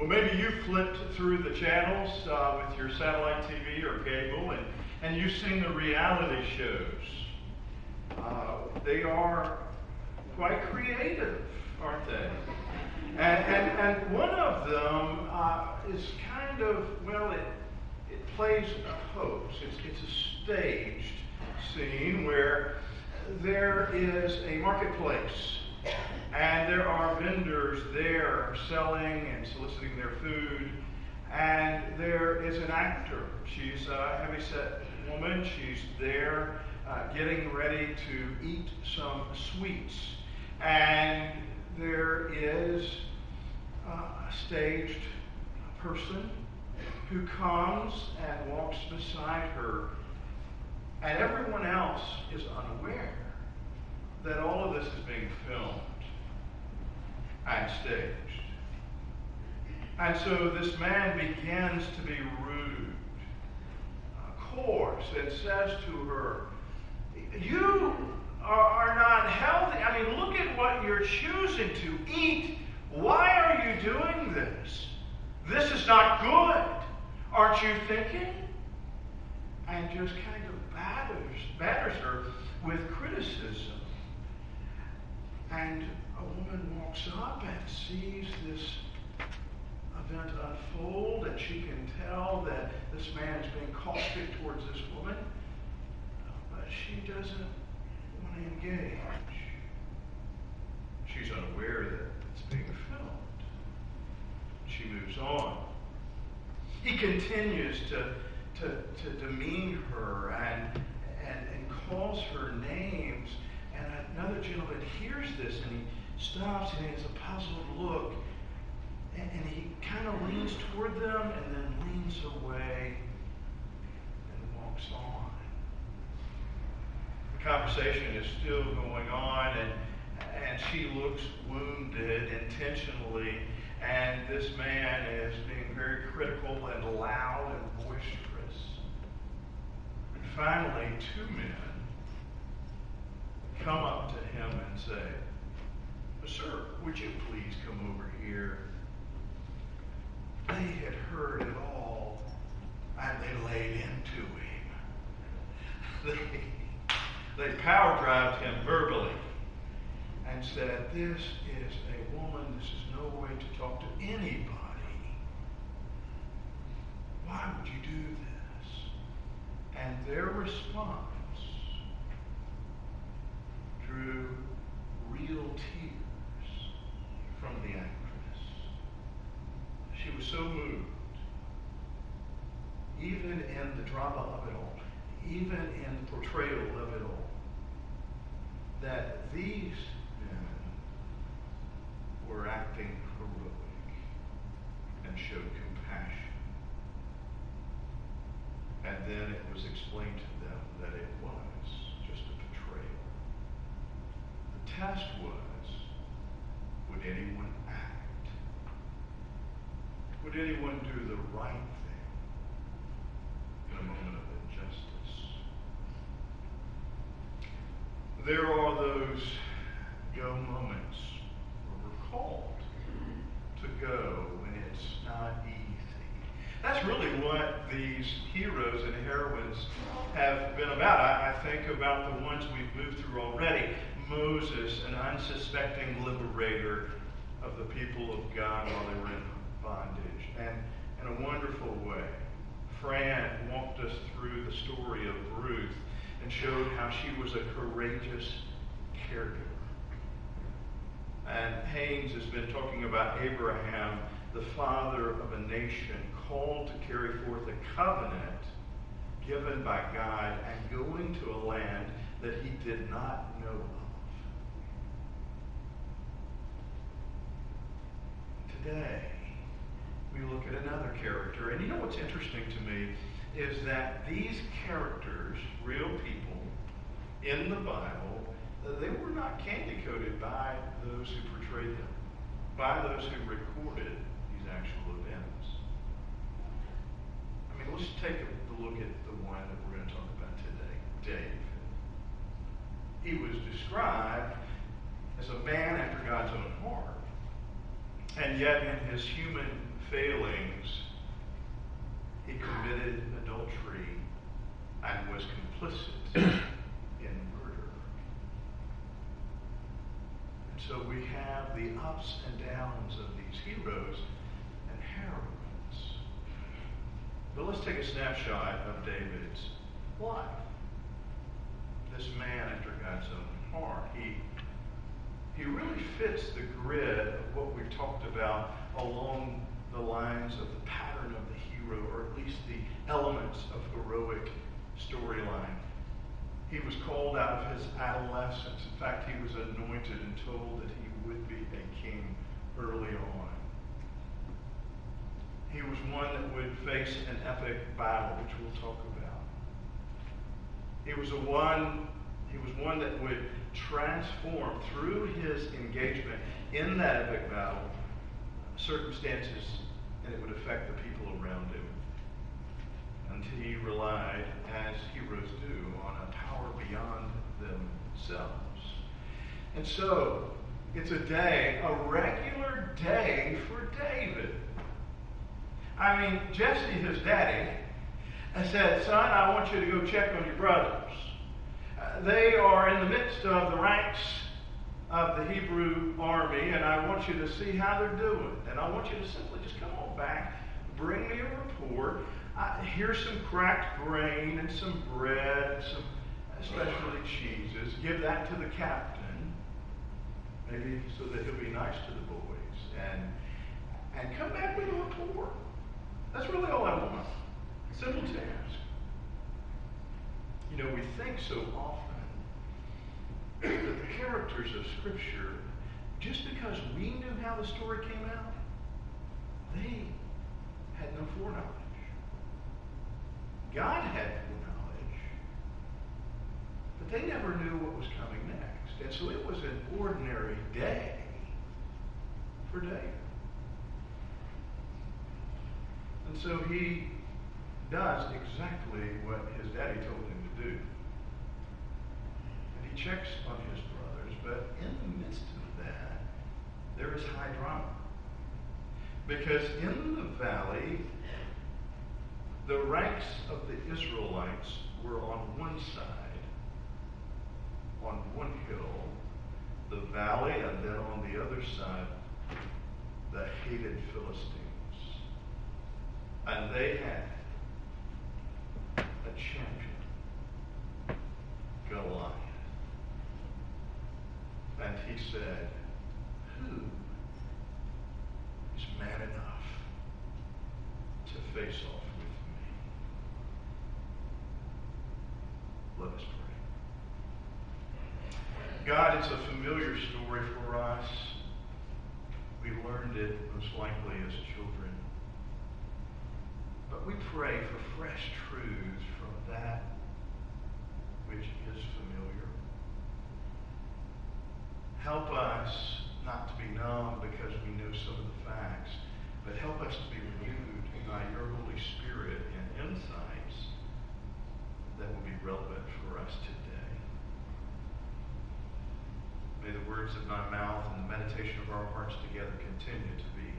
Well, maybe you flipped through the channels uh, with your satellite TV or cable and, and you've seen the reality shows. Uh, they are quite creative, aren't they? And, and, and one of them uh, is kind of, well, it, it plays a hoax. It's, it's a staged scene where there is a marketplace and there are vendors there selling and soliciting their food. And there is an actor. She's a heavyset woman. She's there uh, getting ready to eat some sweets. And there is uh, a staged person who comes and walks beside her. And unaware that all of this is being filmed and staged. And so this man begins to be rude, coarse, and says to her, You are not healthy. I mean, look at what you're choosing to eat. Why are you doing this? This is not good. Aren't you thinking? And just kind of batters, batters her with criticism. And a woman walks up and sees this event unfold, and she can tell that this man is being caustic towards this woman, but she doesn't want to engage. She's unaware that it's being filmed. She moves on. He continues to, to, to demean her and, and, and calls her names another gentleman hears this and he stops and he has a puzzled look and, and he kind of leans toward them and then leans away and walks on. The conversation is still going on and, and she looks wounded intentionally and this man is being very critical and loud and boisterous. And finally, two men come up to him and say, Sir, would you please come over here? They had heard it all and they laid into him. They, they power drived him verbally and said, This is a woman, this is no way to talk to anybody. Why would you do this? And their response drew real tears from the actress. She was so moved, even in the drama of it all, even in the portrayal of it all, that these men were acting heroic and showed compassion. And then it was explained to them that it test was, would anyone act? Would anyone do the right thing in a moment of injustice? There are those go moments where we're called to go when it's not easy. That's really what these heroes and heroines have been about. I, I think about the ones we've moved through already. Moses, an unsuspecting liberator of the people of God while they were in bondage. And in a wonderful way, Fran walked us through the story of Ruth and showed how she was a courageous caregiver. And Haynes has been talking about Abraham, the father of a nation, called to carry forth a covenant given by God and going to a land that he did not know of. Today, we look at another character. And you know what's interesting to me is that these characters, real people in the Bible, uh, they were not candy coated by those who portrayed them, by those who recorded these actual events. I mean, let's take a look at the one that we're going to talk about today, David. He was described as a man after God's own heart. And yet, in his human failings, he committed adultery and was complicit in murder. And so we have the ups and downs of these heroes and heroines. But let's take a snapshot of David's life. This man after God's own heart. He he really fits the grid of what we've talked about along the lines of the pattern of the hero, or at least the elements of heroic storyline. He was called out of his adolescence. In fact, he was anointed and told that he would be a king early on. He was one that would face an epic battle, which we'll talk about. He was a one he was one that would transform through his engagement in that epic battle circumstances and it would affect the people around him. Until he relied, as heroes do, on a power beyond themselves. And so, it's a day, a regular day for David. I mean, Jesse, his daddy, said, Son, I want you to go check on your brothers they are in the midst of the ranks of the Hebrew army, and I want you to see how they're doing. And I want you to simply just come on back, bring me a report. I, here's some cracked grain and some bread and some especially cheeses. Give that to the captain, maybe so that he'll be nice to the boys, and and come back with a report. That's really all I want. Simple task. You know, we think so often the characters of Scripture, just because we knew how the story came out, they had no foreknowledge. God had foreknowledge, but they never knew what was coming next. And so it was an ordinary day for David. And so he does exactly what his daddy told him to do checks on his brothers, but in the midst of that, there is high drama. Because in the valley, the ranks of the Israelites were on one side, on one hill, the valley, and then on the other side, the hated Philistines. And they had a champion, Goliath. And he said, Who is man enough to face off with me? Let us pray. God, it's a familiar story for us. We learned it most likely as children. But we pray for fresh truths from that which is familiar. Help us not to be numb because we know some of the facts, but help us to be renewed by your Holy Spirit and insights that will be relevant for us today. May the words of my mouth and the meditation of our hearts together continue to be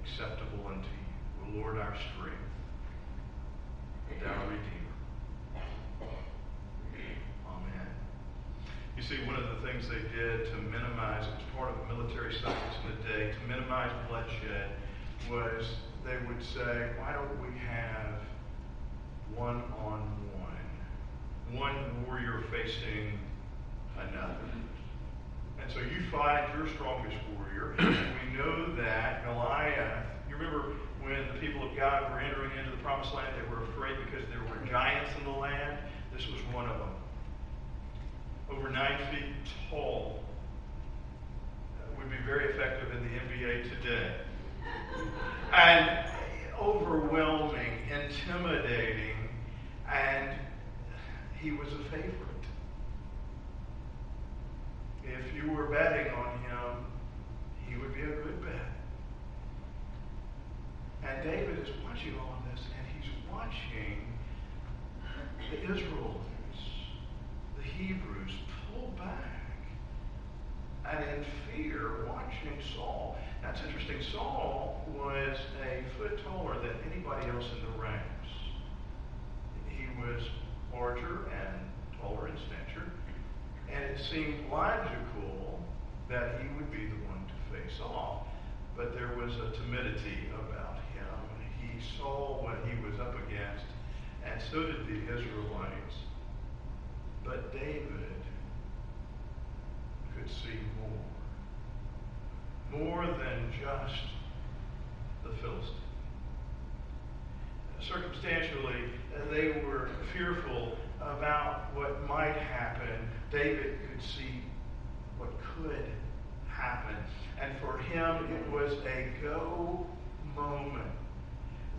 acceptable unto you. O Lord, our strength and our Redeemer. You see, one of the things they did to minimize, it was part of the military science in the day, to minimize bloodshed, was they would say, why don't we have one on one? One warrior facing another. And so you fight your strongest warrior. we know that Goliath, you remember when the people of God were entering into the promised land, they were afraid because there were giants in the land. This was one of them over nine feet tall, would be very effective in the NBA today. And overwhelming, intimidating, and he was a favorite. If you were betting on him, he would be a good bet. And David is watching all of this, and he's watching the Israelites, the Hebrews, back and in fear watching Saul. That's interesting. Saul was a foot taller than anybody else in the ranks. He was larger and taller in stature, and it seemed logical that he would be the one to face off. But there was a timidity about him. He saw what he was up against, and so did the Israelites. But David could see more. More than just the Philistine. Circumstantially, they were fearful about what might happen. David could see what could happen. And for him, it was a go moment.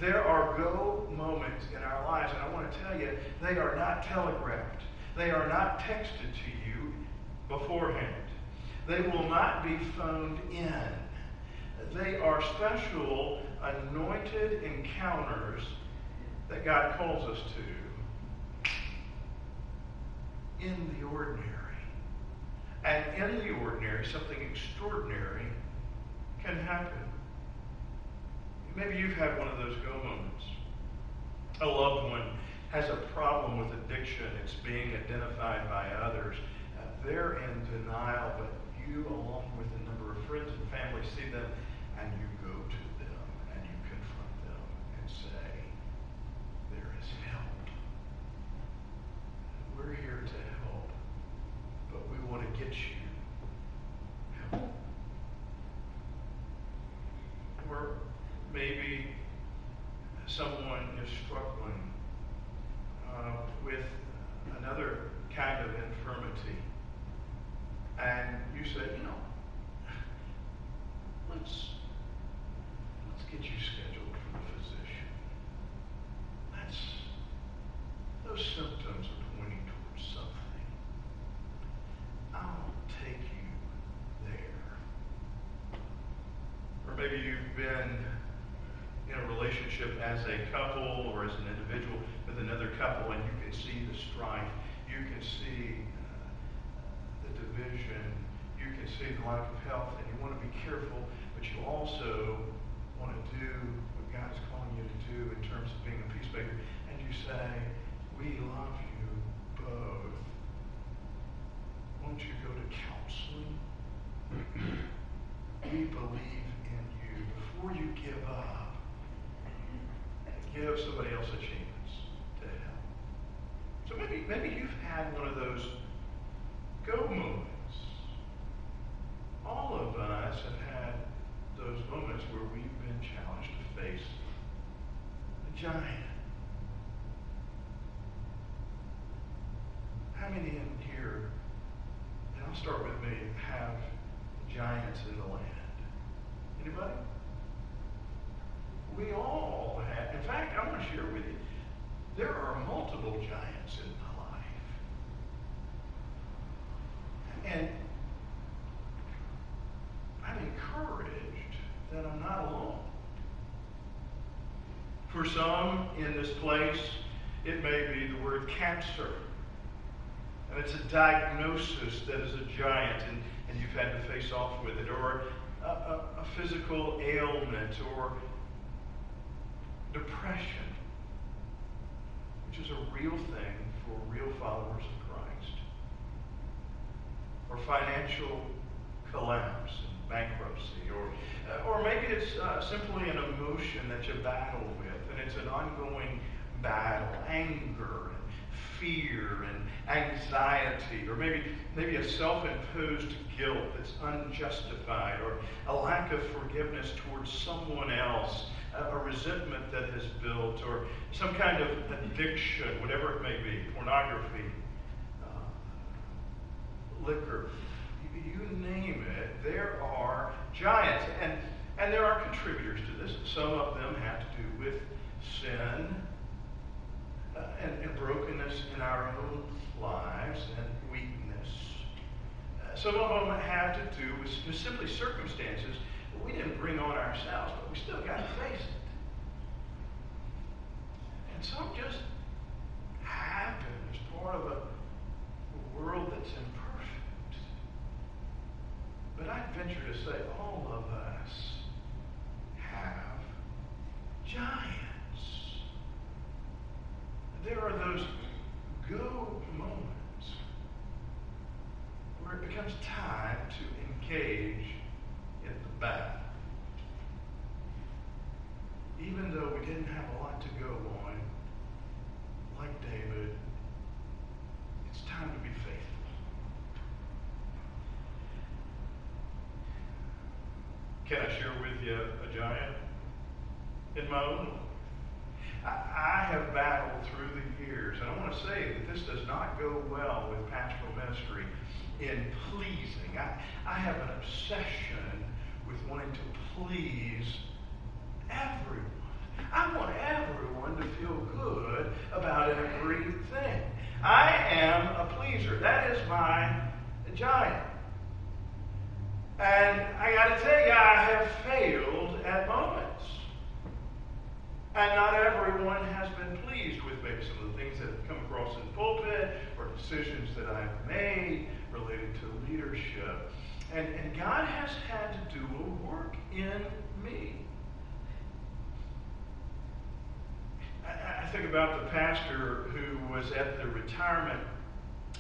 There are go moments in our lives, and I want to tell you, they are not telegraphed. They are not texted to you beforehand. They will not be phoned in. They are special, anointed encounters that God calls us to in the ordinary. And in the ordinary, something extraordinary can happen. Maybe you've had one of those go moments. A loved one has a problem with addiction. It's being identified by others. They're in denial, but you, along with a number of friends and family, see them and you go to them and you confront them and say, There is help. We're here to help, but we want to get you help. Or maybe someone is struggling uh, with another kind of infirmity. And you said, you know, let's let's get you scheduled for the physician. That's those symptoms are pointing towards something. I'll take you there. Or maybe you've been in a relationship as a couple or as an individual with another couple, and you can see the strife, you can see uh, the division, see the life of health, and you want to be careful, but you also want to do what God is calling you to do in terms of being a peacemaker, and you say, we love you both. Won't you go to counseling? we believe in you. Before you give up, give somebody else a chance to help. So maybe, maybe you've had one of those go moments. All of us have had those moments where we've been challenged to face a giant. How many in here, and I'll start with me, have giants in the land? Anybody? We all have. In fact, I want to share with you, there are multiple giants in my life. And I'm encouraged that I'm not alone. For some in this place, it may be the word cancer. And it's a diagnosis that is a giant, and, and you've had to face off with it, or a, a, a physical ailment, or depression, which is a real thing for real followers of Christ, or financial collapse and bankruptcy, or, or maybe it's uh, simply an emotion that you battle with, and it's an ongoing battle, anger, and fear, and anxiety, or maybe, maybe a self-imposed guilt that's unjustified, or a lack of forgiveness towards someone else, a resentment that has built, or some kind of addiction, whatever it may be, pornography, uh, liquor, you name it, there are giants. And, and there are contributors to this. Some of them have to do with sin uh, and, brokenness in our own lives and weakness. Uh, some of them have to do with simply circumstances we didn't bring on ourselves, but we still got to face it. And some just happen as part of a, a world that's imperfect. But I'd venture to say all of us have giants. There are those go moments where it becomes time to engage in the battle. Even though we didn't have a lot to go on, like David, it's time to be faithful. Can I share with you a giant in my own life? I have battled through the years, and I want to say that this does not go well with pastoral ministry in pleasing. I, I have an obsession with wanting to please everyone. I want everyone to feel good about everything. I am a pleaser. That is my giant. And I got to tell you, I have failed at moments. And not everyone has been pleased with maybe some of the things that have come across in pulpit or decisions that I've made related to leadership. And, and God has had to do a work in me. I, I think about the pastor who was at the retirement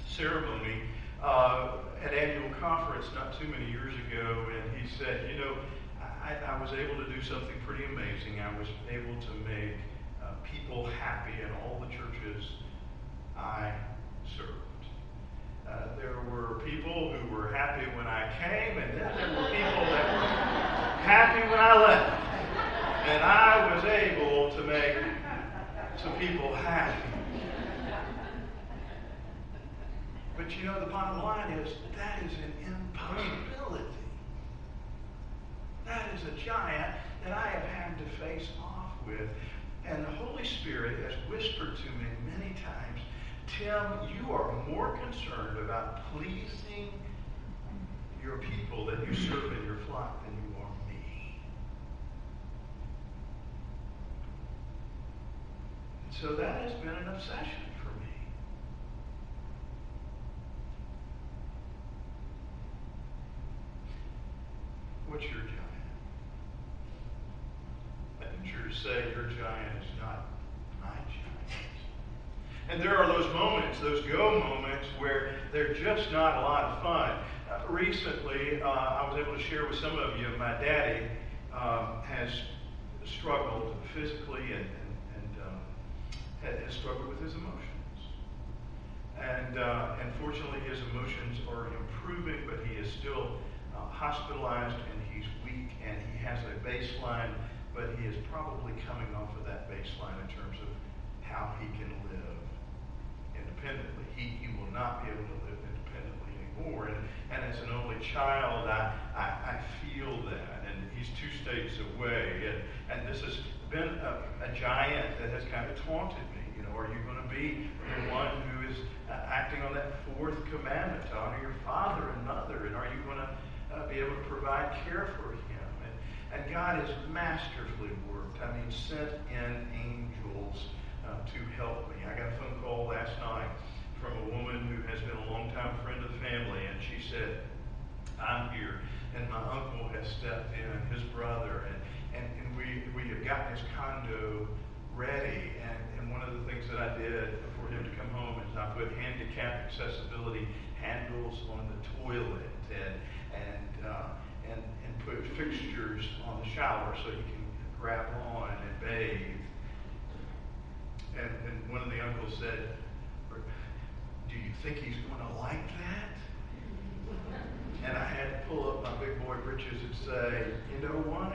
ceremony uh, at annual conference not too many years ago, and he said, you know, I, I, was able to do something pretty amazing. I was able to make uh, people happy in all the churches I served. Uh, there were people who were happy when I came, and then there were people that were happy when I left. And I was able to make some people happy. But you know, the bottom line is that is an impossibility. That is a giant that I have had to face off with. And the Holy Spirit has whispered to me many times, Tim, you are more concerned about pleasing your people that you serve in your flock than you are me. And so that has been an obsession for me. What's your job? Say your giant is not my giant. And there are those moments, those go moments, where they're just not a lot of fun. Uh, recently, uh, I was able to share with some of you, my daddy um, has struggled physically and, and, and um, has struggled with his emotions. And, uh, and fortunately, his emotions are improving, but he is still uh, hospitalized and he's weak and he has a baseline but he is probably coming off of that baseline in terms of how he can live independently. He, he will not be able to live independently anymore. And, and as an only child, I, I, I feel that. And he's two states away. And, and this has been a, a giant that has kind of taunted me. You know, are you going to be the one who is uh, acting on that fourth commandment to honor your father and mother? And are you going to uh, be able to provide care for? And God has masterfully worked. I mean, sent in angels uh, to help me. I got a phone call last night from a woman who has been a longtime friend of the family, and she said, I'm here, and my uncle has stepped in, his brother, and, and, and we, we have gotten his condo ready. And, and one of the things that I did for him to come home is I put handicap accessibility handles on the toilet and, and uh, and, and put fixtures on the shower so you can grab on and bathe. And, and one of the uncles said, Do you think he's going to like that? And I had to pull up my big boy britches and say, You know what?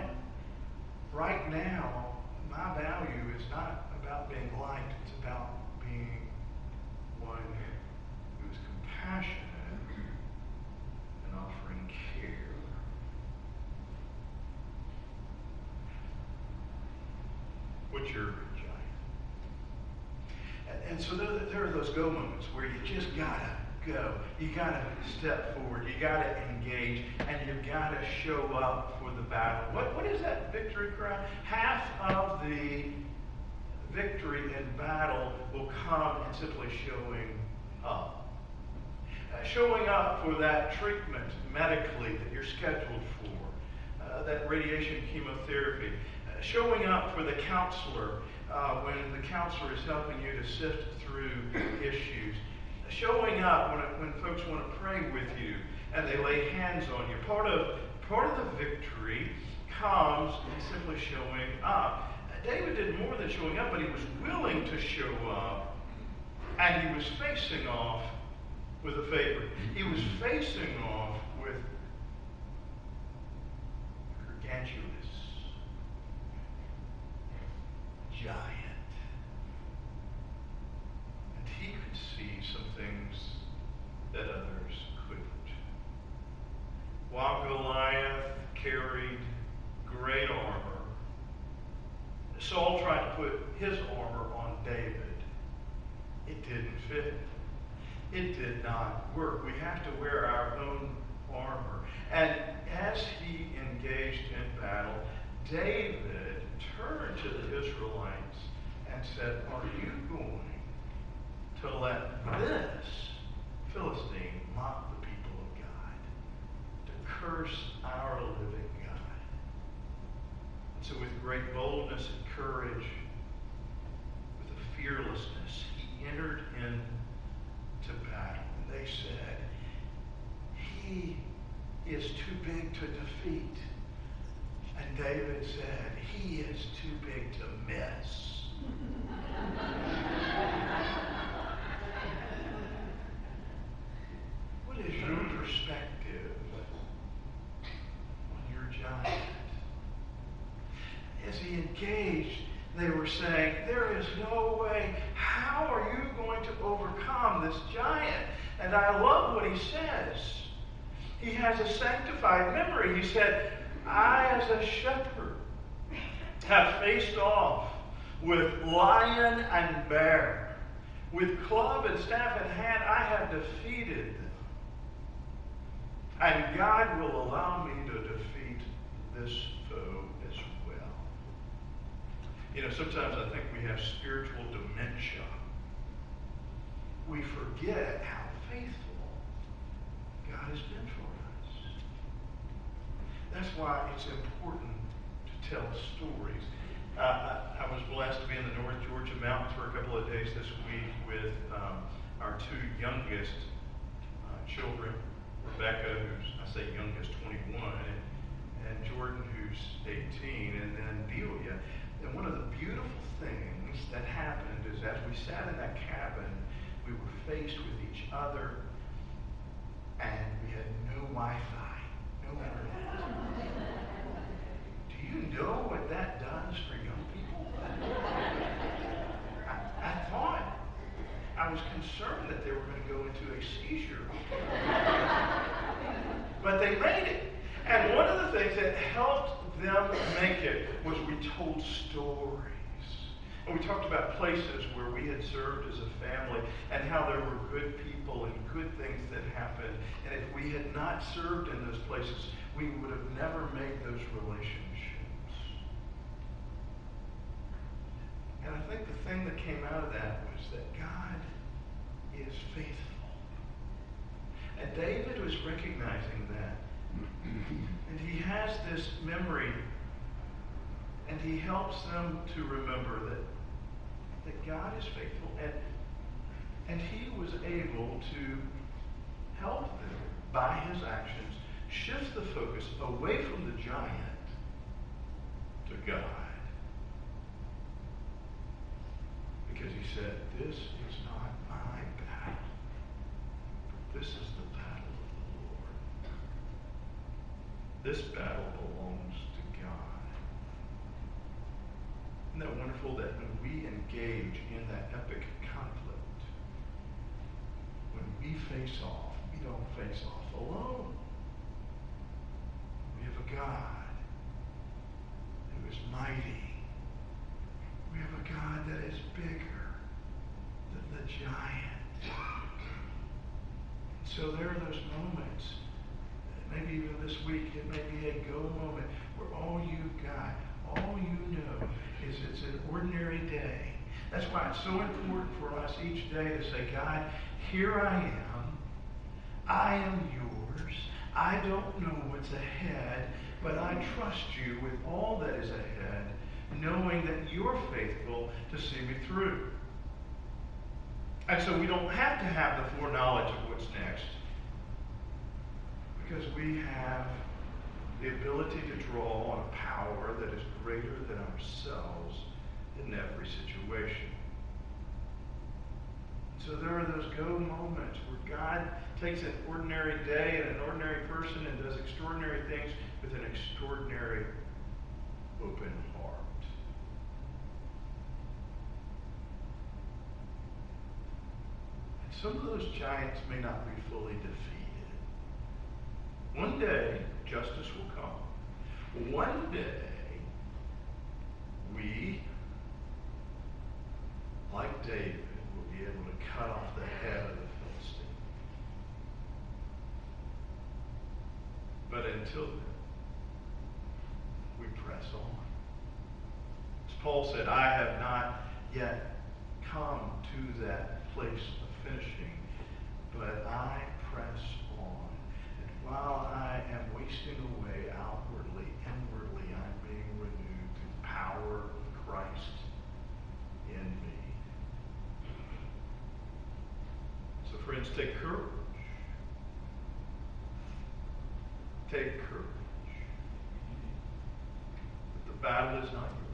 Right now, my value is not about being liked, it's about being one who's compassionate Your giant? And, and so there, there are those go moments where you just gotta go. You gotta step forward. You gotta engage, and you've gotta show up for the battle. What what is that victory cry? Half of the victory in battle will come in simply showing up. Uh, showing up for that treatment medically that you're scheduled for, uh, that radiation chemotherapy, showing up for the counselor uh, when the counselor is helping you to sift through issues. Showing up when, when folks want to pray with you and they lay hands on you. Part of, part of the victory comes in simply showing up. David did more than showing up, but he was willing to show up. And he was facing off with a favorite. He was facing off with gargantuous giant. And he could see some things that others couldn't. While Goliath carried great armor, Saul tried to put his armor on David. It didn't fit. It did not work. We have to wear our own armor. And as he engaged in battle, David turned to the Israelites and said, Are you going to let this Philistine mock the people of God, to curse our living God? And so, with great boldness and courage, with a fearlessness, he entered into battle. And they said, He is too big to defeat. And David said, He is too big to miss. what is your perspective on your giant? As he engaged, they were saying, There is no way. How are you going to overcome this giant? And I love what he says. He has a sanctified memory. He said, I, as a shepherd, have faced off with lion and bear. With club and staff in hand, I have defeated them. And God will allow me to defeat this foe as well. You know, sometimes I think we have spiritual dementia. We forget how faithful God has been for us. That's why it's important tell stories. Uh, I, I, was blessed to be in the North Georgia mountains for a couple of days this week with um, our two youngest uh, children, Rebecca, who's, I say youngest, 21, and, and Jordan, who's 18, and then Delia. And one of the beautiful things that happened is as we sat in that cabin, we were faced with each other, and we had no Wi-Fi, no internet. Do you know what that does for young people? I, I thought, I was concerned that they were going to go into a seizure. but they made it. And one of the things that helped them make it was we told stories. And we talked about places where we had served as a family and how there were good people and good things that happened. And if we had not served in those places, we would have never made those relationships. And I think the thing that came out of that was that God is faithful. And David was recognizing that. And he has this memory, and he helps them to remember that, that God is faithful. And, and he was able to help them by his actions shift the focus away from the giant to God. Because he said, This is not this is the battle of the Lord. This battle belongs to God. Isn't that wonderful that when we engage in that epic conflict, when we face off, we don't face off alone. We have a God who is mighty. We have a God that is bigger than the giant. So there are those moments, maybe even this week, it may be a go moment where all you've got, all you know is it's an ordinary day. That's why it's so important for us each day to say, God, here I am. I am yours. I don't know what's ahead, but I trust you with all that is ahead knowing that you're faithful to see me through. And so we don't have to have the foreknowledge of what's next because we have the ability to draw on a power that is greater than ourselves in every situation. So there are those go moments where God takes an ordinary day and an ordinary person and does extraordinary things with an extraordinary open heart. And some of those giants may not be fully defeated. One day, justice will come. One day, we, like David, will be able to cut off the head of the Philistine. But until then, we press on. As Paul said, I have not yet come to that place of finishing, but I press on. And while I am wasting away outwardly, inwardly, I'm being renewed through the power of Christ in me. So, friends, take courage. Take courage. But the battle is not yours,